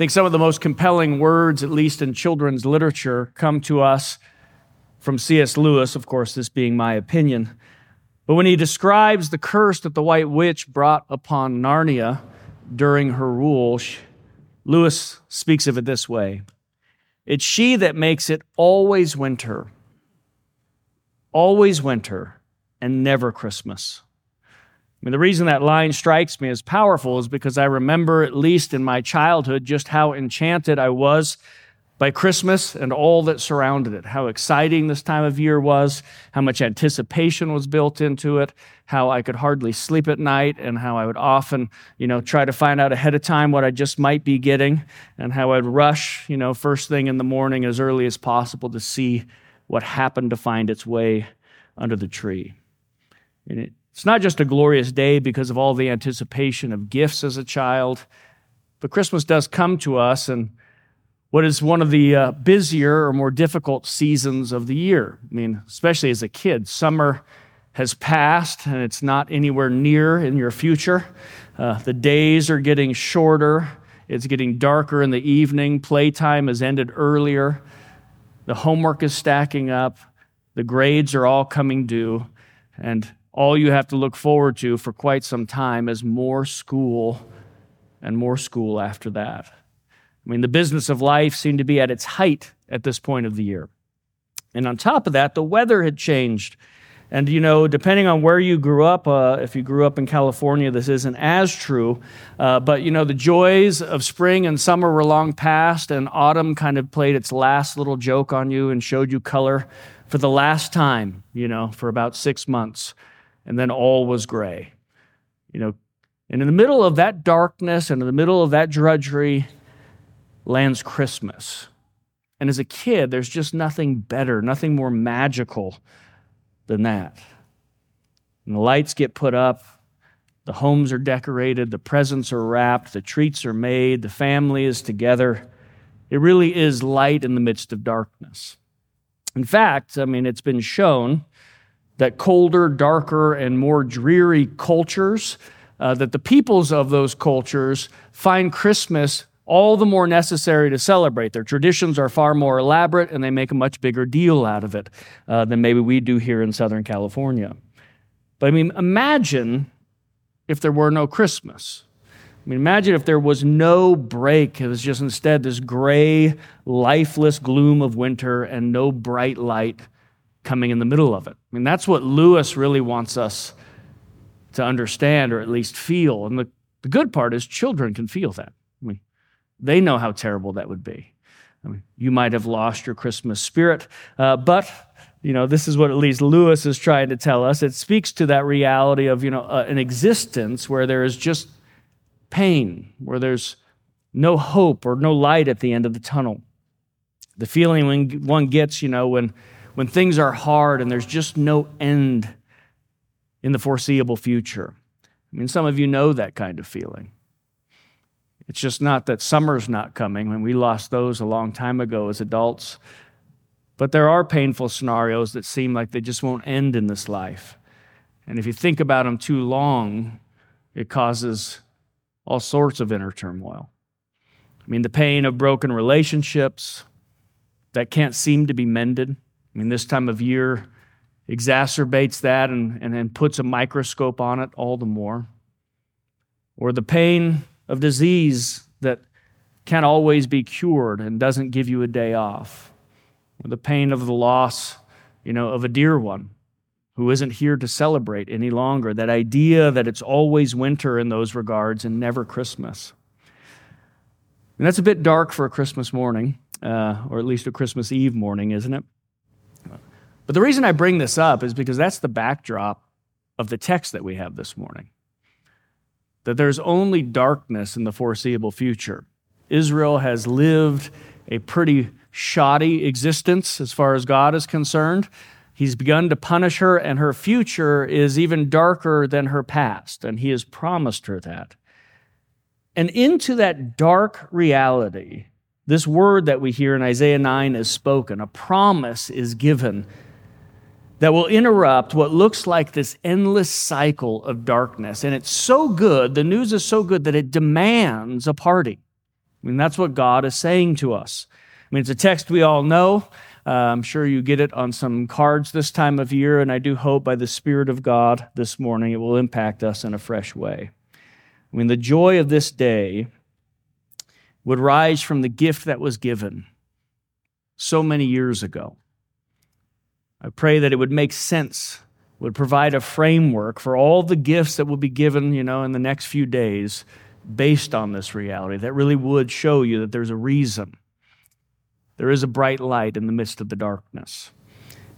think some of the most compelling words, at least in children's literature, come to us from C.S. Lewis, of course, this being my opinion. But when he describes the curse that the White Witch brought upon Narnia during her rule, Lewis speaks of it this way It's she that makes it always winter, always winter, and never Christmas. I mean, the reason that line strikes me as powerful is because I remember, at least in my childhood, just how enchanted I was by Christmas and all that surrounded it, how exciting this time of year was, how much anticipation was built into it, how I could hardly sleep at night, and how I would often, you know, try to find out ahead of time what I just might be getting, and how I'd rush, you know, first thing in the morning as early as possible to see what happened to find its way under the tree. And it, it's not just a glorious day because of all the anticipation of gifts as a child, but Christmas does come to us and what is one of the uh, busier or more difficult seasons of the year. I mean, especially as a kid, summer has passed and it's not anywhere near in your future. Uh, the days are getting shorter, it's getting darker in the evening, playtime has ended earlier, the homework is stacking up, the grades are all coming due, and all you have to look forward to for quite some time is more school and more school after that. I mean, the business of life seemed to be at its height at this point of the year. And on top of that, the weather had changed. And, you know, depending on where you grew up, uh, if you grew up in California, this isn't as true. Uh, but, you know, the joys of spring and summer were long past, and autumn kind of played its last little joke on you and showed you color for the last time, you know, for about six months. And then all was gray. You know, and in the middle of that darkness and in the middle of that drudgery, lands Christmas. And as a kid, there's just nothing better, nothing more magical than that. And the lights get put up, the homes are decorated, the presents are wrapped, the treats are made, the family is together. It really is light in the midst of darkness. In fact, I mean, it's been shown that colder, darker, and more dreary cultures, uh, that the peoples of those cultures find Christmas all the more necessary to celebrate. Their traditions are far more elaborate and they make a much bigger deal out of it uh, than maybe we do here in Southern California. But I mean, imagine if there were no Christmas. I mean, imagine if there was no break. It was just instead this gray, lifeless gloom of winter and no bright light coming in the middle of it. I mean, that's what Lewis really wants us to understand or at least feel. And the, the good part is children can feel that. I mean, they know how terrible that would be. I mean, you might have lost your Christmas spirit, uh, but you know this is what at least Lewis is trying to tell us. It speaks to that reality of you know uh, an existence where there is just pain, where there's no hope or no light at the end of the tunnel. The feeling when one gets, you know, when when things are hard and there's just no end in the foreseeable future. I mean, some of you know that kind of feeling. It's just not that summer's not coming. Mean, we lost those a long time ago as adults. But there are painful scenarios that seem like they just won't end in this life. And if you think about them too long, it causes all sorts of inner turmoil. I mean, the pain of broken relationships that can't seem to be mended. I mean, this time of year exacerbates that and, and, puts a microscope on it all the more. Or the pain of disease that can't always be cured and doesn't give you a day off, or the pain of the loss, you know, of a dear one who isn't here to celebrate any longer. That idea that it's always winter in those regards and never Christmas. And that's a bit dark for a Christmas morning, uh, or at least a Christmas Eve morning, isn't it? But the reason I bring this up is because that's the backdrop of the text that we have this morning that there's only darkness in the foreseeable future. Israel has lived a pretty shoddy existence as far as God is concerned. He's begun to punish her, and her future is even darker than her past, and He has promised her that. And into that dark reality, this word that we hear in Isaiah 9 is spoken. A promise is given that will interrupt what looks like this endless cycle of darkness. And it's so good, the news is so good that it demands a party. I mean, that's what God is saying to us. I mean, it's a text we all know. Uh, I'm sure you get it on some cards this time of year, and I do hope by the Spirit of God this morning it will impact us in a fresh way. I mean, the joy of this day would rise from the gift that was given so many years ago. I pray that it would make sense, would provide a framework for all the gifts that will be given, you know, in the next few days based on this reality that really would show you that there's a reason. There is a bright light in the midst of the darkness.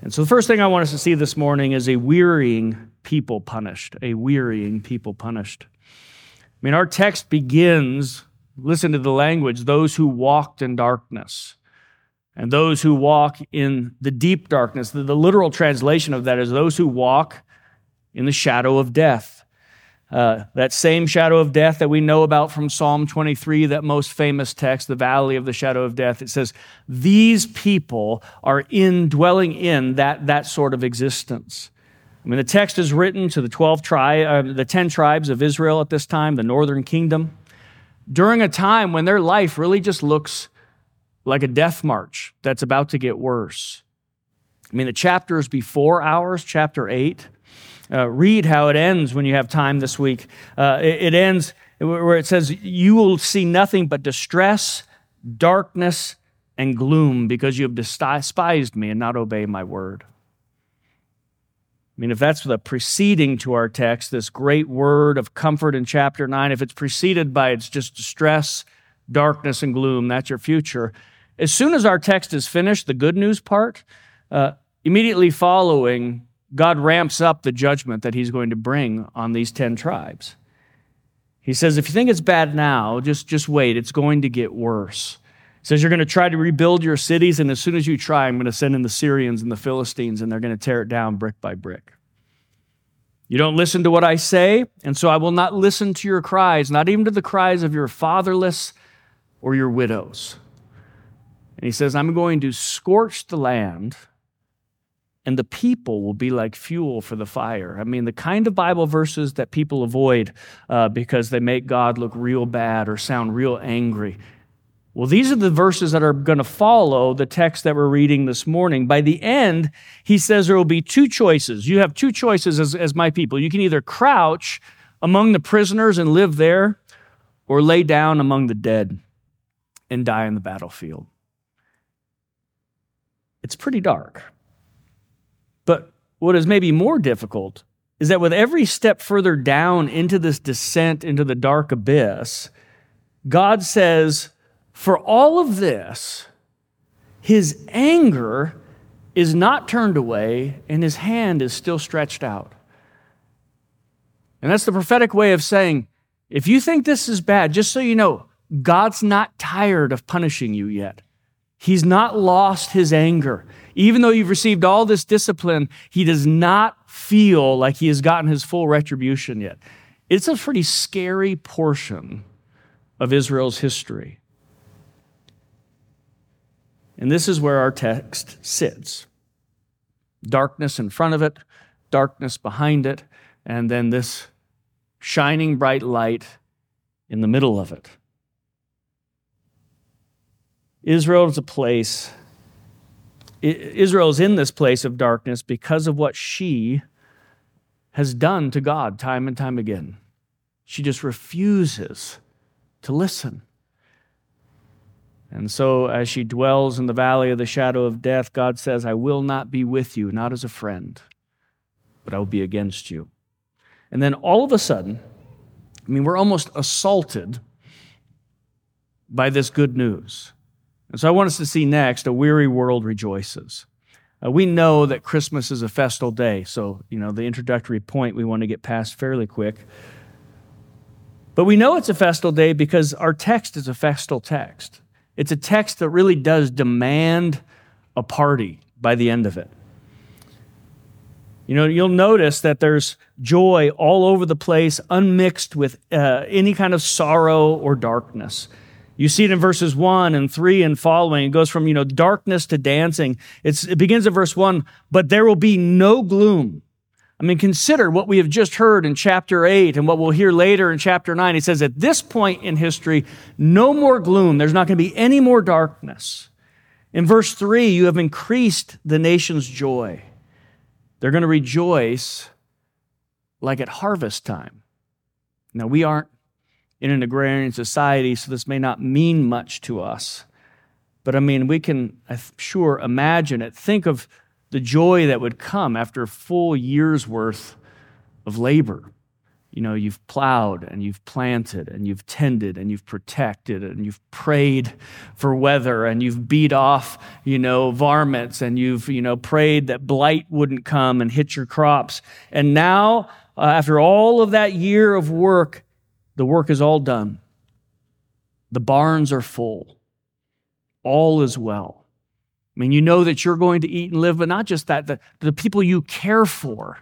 And so the first thing I want us to see this morning is a wearying people punished, a wearying people punished. I mean, our text begins, listen to the language, those who walked in darkness. And those who walk in the deep darkness, the, the literal translation of that is those who walk in the shadow of death. Uh, that same shadow of death that we know about from Psalm 23, that most famous text, the valley of the shadow of death, it says, These people are in dwelling in that, that sort of existence. I mean, the text is written to the 12 tri- uh, the 10 tribes of Israel at this time, the northern kingdom, during a time when their life really just looks like a death march that's about to get worse. I mean, the chapters before ours, chapter 8, uh, read how it ends when you have time this week. Uh, it, it ends where it says, You will see nothing but distress, darkness, and gloom because you have despised me and not obeyed my word. I mean, if that's the preceding to our text, this great word of comfort in chapter 9, if it's preceded by it's just distress, darkness, and gloom, that's your future. As soon as our text is finished, the good news part, uh, immediately following God ramps up the judgment that he's going to bring on these 10 tribes. He says, if you think it's bad now, just, just wait. It's going to get worse. He says, you're going to try to rebuild your cities, and as soon as you try, I'm going to send in the Syrians and the Philistines, and they're going to tear it down brick by brick. You don't listen to what I say, and so I will not listen to your cries, not even to the cries of your fatherless or your widows. And he says, I'm going to scorch the land and the people will be like fuel for the fire. I mean, the kind of Bible verses that people avoid uh, because they make God look real bad or sound real angry. Well, these are the verses that are going to follow the text that we're reading this morning. By the end, he says there will be two choices. You have two choices as, as my people. You can either crouch among the prisoners and live there, or lay down among the dead and die in the battlefield. It's pretty dark. But what is maybe more difficult is that with every step further down into this descent into the dark abyss, God says, for all of this, his anger is not turned away and his hand is still stretched out. And that's the prophetic way of saying, if you think this is bad, just so you know, God's not tired of punishing you yet. He's not lost his anger. Even though you've received all this discipline, he does not feel like he has gotten his full retribution yet. It's a pretty scary portion of Israel's history. And this is where our text sits darkness in front of it, darkness behind it, and then this shining bright light in the middle of it. Israel is a place, Israel is in this place of darkness because of what she has done to God time and time again. She just refuses to listen. And so, as she dwells in the valley of the shadow of death, God says, I will not be with you, not as a friend, but I will be against you. And then all of a sudden, I mean, we're almost assaulted by this good news. And so I want us to see next a weary world rejoices. Uh, we know that Christmas is a festal day, so you know the introductory point we want to get past fairly quick. But we know it's a festal day because our text is a festal text. It's a text that really does demand a party by the end of it. You know, you'll notice that there's joy all over the place, unmixed with uh, any kind of sorrow or darkness. You see it in verses 1 and 3 and following. It goes from, you know, darkness to dancing. It's, it begins at verse 1, but there will be no gloom. I mean, consider what we have just heard in chapter 8 and what we'll hear later in chapter 9. He says, At this point in history, no more gloom. There's not going to be any more darkness. In verse 3, you have increased the nation's joy. They're going to rejoice like at harvest time. Now, we aren't in an agrarian society, so this may not mean much to us. But I mean, we can, I'm sure, imagine it. Think of the joy that would come after a full year's worth of labor. You know, you've plowed and you've planted and you've tended and you've protected and you've prayed for weather and you've beat off, you know, varmints and you've, you know, prayed that blight wouldn't come and hit your crops. And now, uh, after all of that year of work, the work is all done. The barns are full. All is well. I mean, you know that you're going to eat and live, but not just that, the, the people you care for,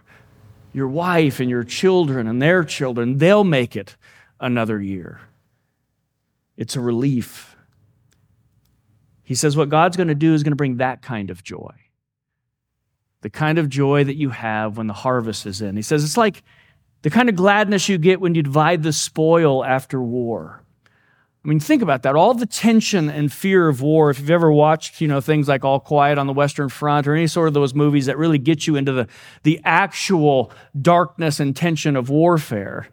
your wife and your children and their children, they'll make it another year. It's a relief. He says what God's going to do is going to bring that kind of joy. The kind of joy that you have when the harvest is in. He says it's like the kind of gladness you get when you divide the spoil after war. I mean, think about that. All the tension and fear of war. If you've ever watched, you know, things like All Quiet on the Western Front or any sort of those movies that really get you into the, the actual darkness and tension of warfare.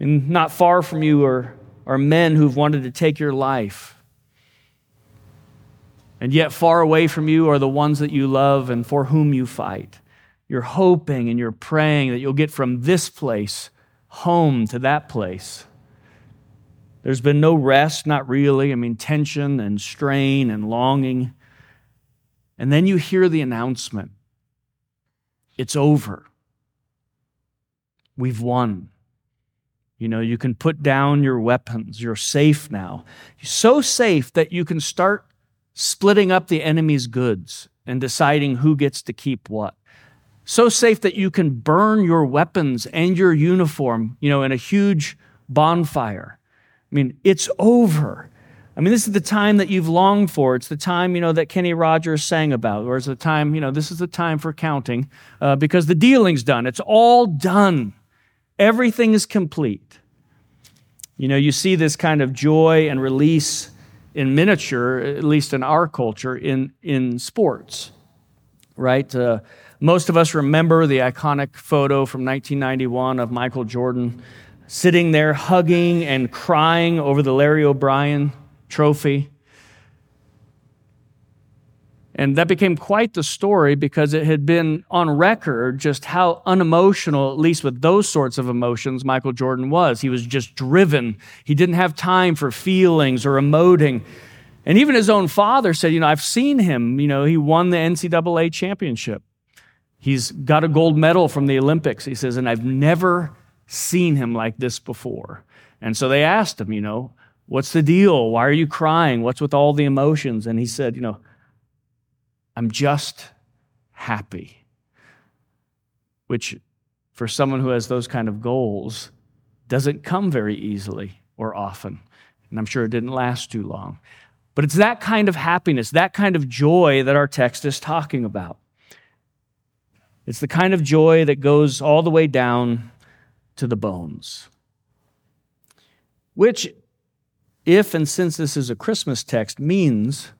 And not far from you are, are men who've wanted to take your life. And yet, far away from you are the ones that you love and for whom you fight. You're hoping and you're praying that you'll get from this place home to that place. There's been no rest, not really. I mean, tension and strain and longing. And then you hear the announcement it's over. We've won. You know, you can put down your weapons. You're safe now. So safe that you can start splitting up the enemy's goods and deciding who gets to keep what. So safe that you can burn your weapons and your uniform, you know, in a huge bonfire I mean, it's over. I mean, this is the time that you've longed for. It's the time, you know, that Kenny Rogers sang about, or it's the time, you know, this is the time for counting uh, because the dealing's done. It's all done. Everything is complete. You know, you see this kind of joy and release in miniature, at least in our culture, in, in sports, right? Uh, most of us remember the iconic photo from 1991 of Michael Jordan sitting there hugging and crying over the Larry O'Brien trophy. And that became quite the story because it had been on record just how unemotional, at least with those sorts of emotions, Michael Jordan was. He was just driven. He didn't have time for feelings or emoting. And even his own father said, You know, I've seen him. You know, he won the NCAA championship. He's got a gold medal from the Olympics. He says, And I've never seen him like this before. And so they asked him, you know, what's the deal? Why are you crying? What's with all the emotions? And he said, you know, I'm just happy. Which, for someone who has those kind of goals, doesn't come very easily or often. And I'm sure it didn't last too long. But it's that kind of happiness, that kind of joy that our text is talking about. It's the kind of joy that goes all the way down to the bones. Which, if and since this is a Christmas text, means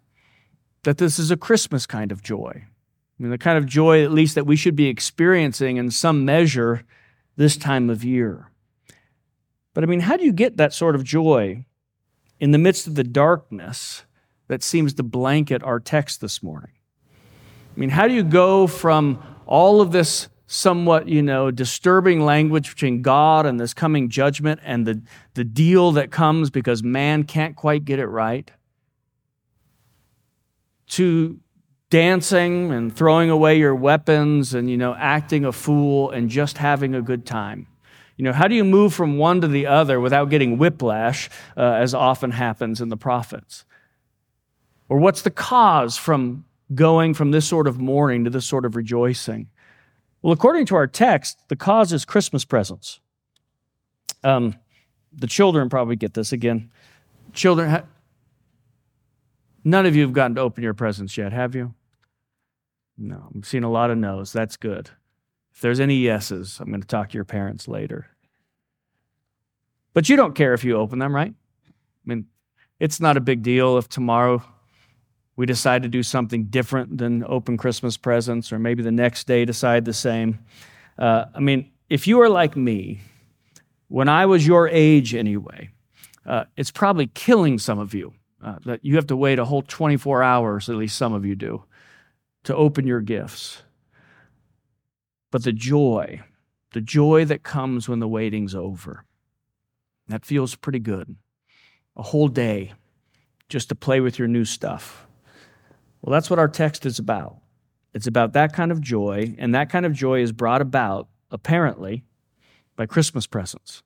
that this is a Christmas kind of joy. I mean, the kind of joy, at least, that we should be experiencing in some measure this time of year. But I mean, how do you get that sort of joy in the midst of the darkness that seems to blanket our text this morning? I mean, how do you go from all of this somewhat, you know, disturbing language between God and this coming judgment and the, the deal that comes because man can't quite get it right, to dancing and throwing away your weapons and, you know, acting a fool and just having a good time. You know, how do you move from one to the other without getting whiplash, uh, as often happens in the prophets? Or what's the cause from going from this sort of mourning to this sort of rejoicing? Well, according to our text, the cause is Christmas presents. Um, the children probably get this again. Children, ha- none of you have gotten to open your presents yet, have you? No, I'm seeing a lot of no's. That's good. If there's any yeses, I'm going to talk to your parents later. But you don't care if you open them, right? I mean, it's not a big deal if tomorrow we decide to do something different than open Christmas presents, or maybe the next day decide the same. Uh, I mean, if you are like me, when I was your age anyway, uh, it's probably killing some of you uh, that you have to wait a whole 24 hours, at least some of you do, to open your gifts. But the joy, the joy that comes when the waiting's over, that feels pretty good. A whole day just to play with your new stuff. Well, that's what our text is about. It's about that kind of joy, and that kind of joy is brought about, apparently, by Christmas presents.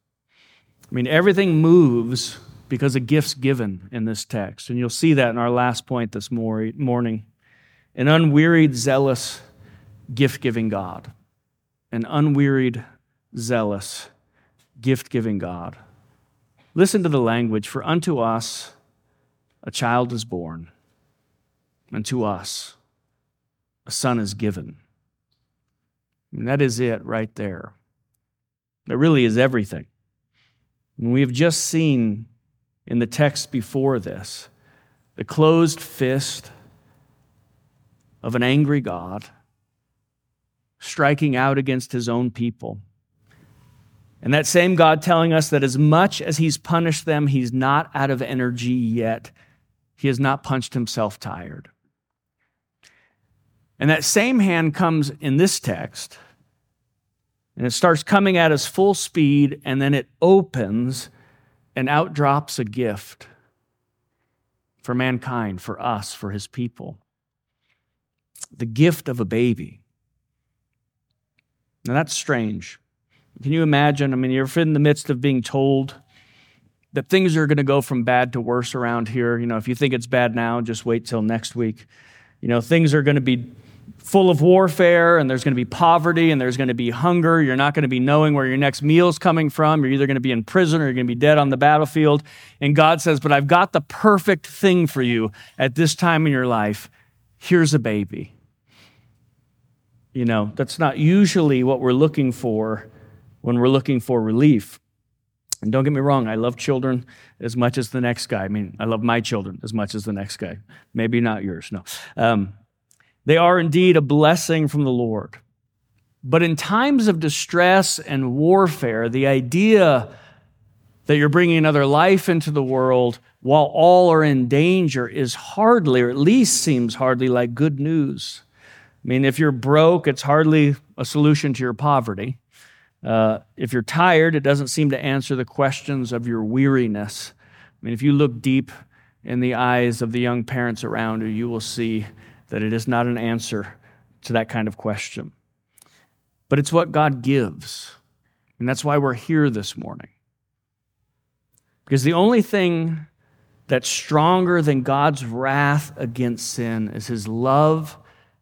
I mean, everything moves because of gifts given in this text. And you'll see that in our last point this morning. An unwearied, zealous, gift giving God. An unwearied, zealous, gift giving God. Listen to the language For unto us a child is born, and to us a son is given. And that is it right there. That really is everything. And we have just seen in the text before this the closed fist of an angry God striking out against his own people. And that same God telling us that as much as he's punished them, he's not out of energy yet. He has not punched himself tired. And that same hand comes in this text, and it starts coming at us full speed, and then it opens and out drops a gift for mankind, for us, for his people. The gift of a baby. Now that's strange. Can you imagine? I mean, you're in the midst of being told that things are going to go from bad to worse around here. You know, if you think it's bad now, just wait till next week. You know, things are going to be full of warfare and there's going to be poverty and there's going to be hunger. You're not going to be knowing where your next meal's coming from. You're either going to be in prison or you're going to be dead on the battlefield. And God says, But I've got the perfect thing for you at this time in your life. Here's a baby. You know, that's not usually what we're looking for when we're looking for relief. And don't get me wrong, I love children as much as the next guy. I mean, I love my children as much as the next guy. Maybe not yours, no. Um, they are indeed a blessing from the Lord. But in times of distress and warfare, the idea that you're bringing another life into the world while all are in danger is hardly, or at least seems hardly like good news. I mean, if you're broke, it's hardly a solution to your poverty. Uh, if you're tired, it doesn't seem to answer the questions of your weariness. I mean, if you look deep in the eyes of the young parents around you, you will see that it is not an answer to that kind of question. But it's what God gives. And that's why we're here this morning. Because the only thing that's stronger than God's wrath against sin is his love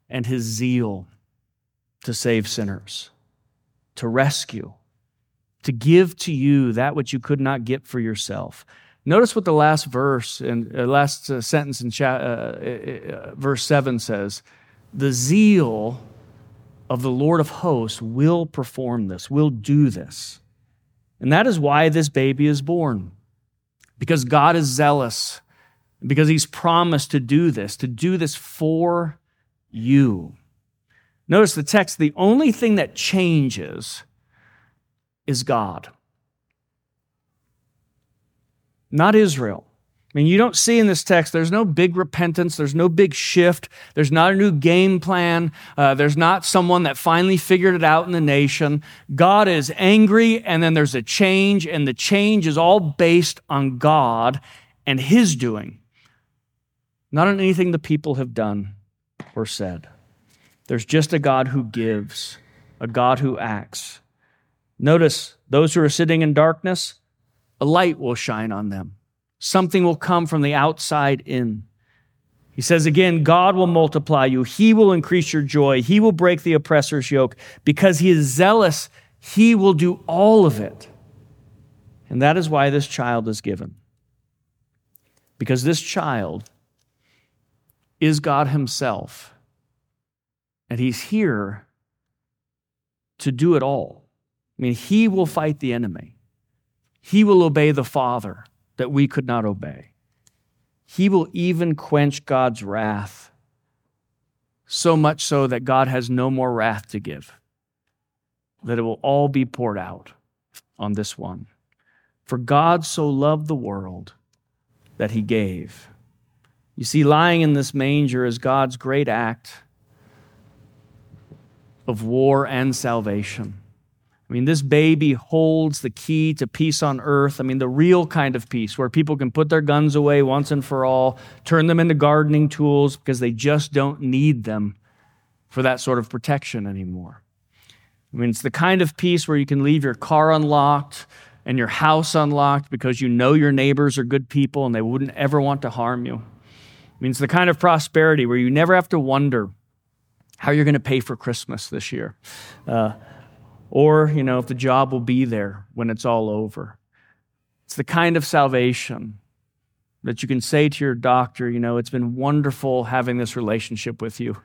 and his zeal to save sinners, to rescue, to give to you that which you could not get for yourself. Notice what the last verse and uh, last uh, sentence in cha- uh, uh, uh, verse 7 says The zeal of the Lord of hosts will perform this, will do this. And that is why this baby is born. Because God is zealous, because He's promised to do this, to do this for you. Notice the text the only thing that changes is God not Israel. I mean, you don't see in this text, there's no big repentance, there's no big shift, there's not a new game plan, uh, there's not someone that finally figured it out in the nation. God is angry, and then there's a change, and the change is all based on God and His doing, not on anything the people have done or said. There's just a God who gives, a God who acts. Notice those who are sitting in darkness, a light will shine on them. Something will come from the outside in. He says again, God will multiply you. He will increase your joy. He will break the oppressor's yoke. Because he is zealous, he will do all of it. And that is why this child is given. Because this child is God himself. And he's here to do it all. I mean, he will fight the enemy, he will obey the Father that we could not obey. He will even quench God's wrath, so much so that God has no more wrath to give, that it will all be poured out on this one. For God so loved the world that he gave. You see, lying in this manger is God's great act of war and salvation. I mean, this baby holds the key to peace on earth. I mean, the real kind of peace where people can put their guns away once and for all, turn them into gardening tools because they just don't need them for that sort of protection anymore. I mean, it's the kind of peace where you can leave your car unlocked and your house unlocked because you know your neighbors are good people and they wouldn't ever want to harm you. I mean, it's the kind of prosperity where you never have to wonder how you're going to pay for Christmas this year. Uh, or, you know, if the job will be there when it's all over. It's the kind of salvation that you can say to your doctor, you know, it's been wonderful having this relationship with you,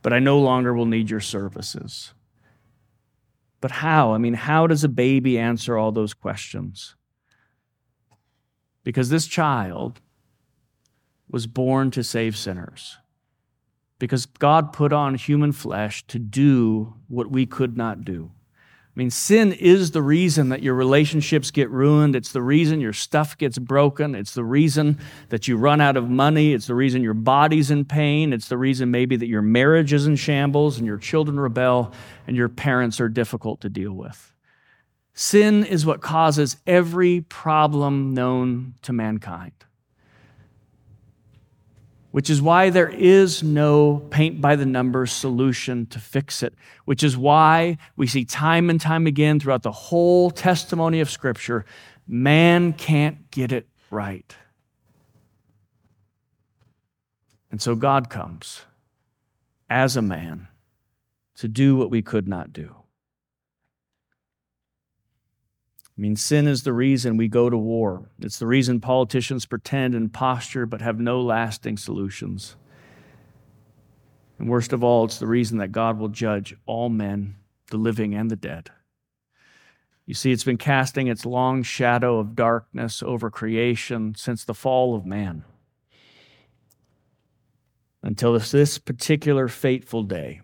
but I no longer will need your services. But how? I mean, how does a baby answer all those questions? Because this child was born to save sinners. Because God put on human flesh to do what we could not do. I mean, sin is the reason that your relationships get ruined. It's the reason your stuff gets broken. It's the reason that you run out of money. It's the reason your body's in pain. It's the reason maybe that your marriage is in shambles and your children rebel and your parents are difficult to deal with. Sin is what causes every problem known to mankind which is why there is no paint by the numbers solution to fix it, which is why we see time and time again throughout the whole testimony of Scripture man can't get it right. And so God comes as a man to do what we could not do. I mean, sin is the reason we go to war. It's the reason politicians pretend and posture but have no lasting solutions. And worst of all, it's the reason that God will judge all men, the living and the dead. You see, it's been casting its long shadow of darkness over creation since the fall of man. Until this, this particular fateful day,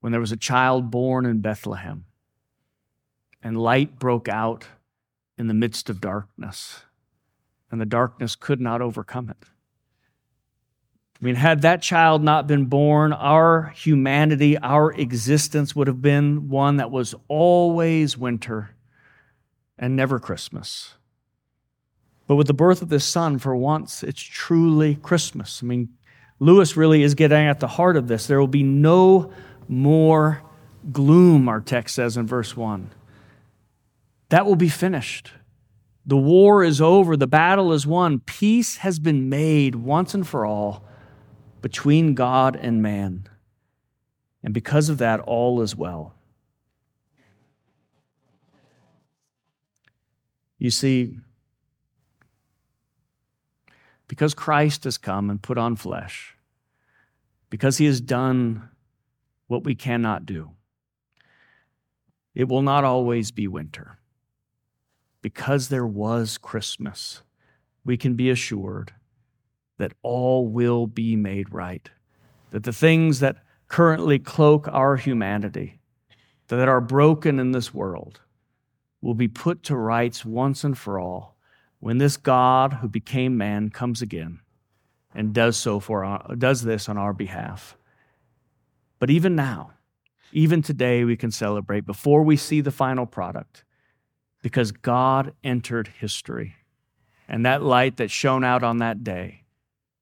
when there was a child born in Bethlehem and light broke out in the midst of darkness, and the darkness could not overcome it. I mean, had that child not been born, our humanity, our existence would have been one that was always winter and never Christmas. But with the birth of this son, for once, it's truly Christmas. I mean, Lewis really is getting at the heart of this. There will be no more gloom, our text says in verse 1 that will be finished. The war is over, the battle is won, peace has been made once and for all between God and man. And because of that, all is well. You see, because Christ has come and put on flesh, because he has done what we cannot do, it will not always be winter because there was Christmas, we can be assured that all will be made right. That the things that currently cloak our humanity, that are broken in this world, will be put to rights once and for all when this God who became man comes again and does so for our, does this on our behalf. But even now, even today, we can celebrate before we see the final product because God entered history. And that light that shone out on that day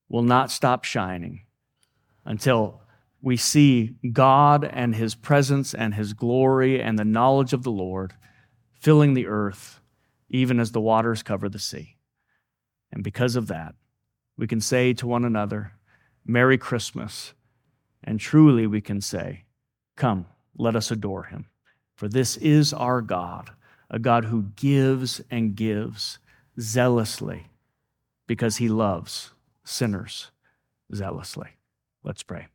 will not stop shining until we see God and his presence and his glory and the knowledge of the Lord filling the earth, even as the waters cover the sea. And because of that, we can say to one another, Merry Christmas. And truly we can say, Come, let us adore him. For this is our God a God who gives and gives zealously because he loves sinners zealously. Let's pray.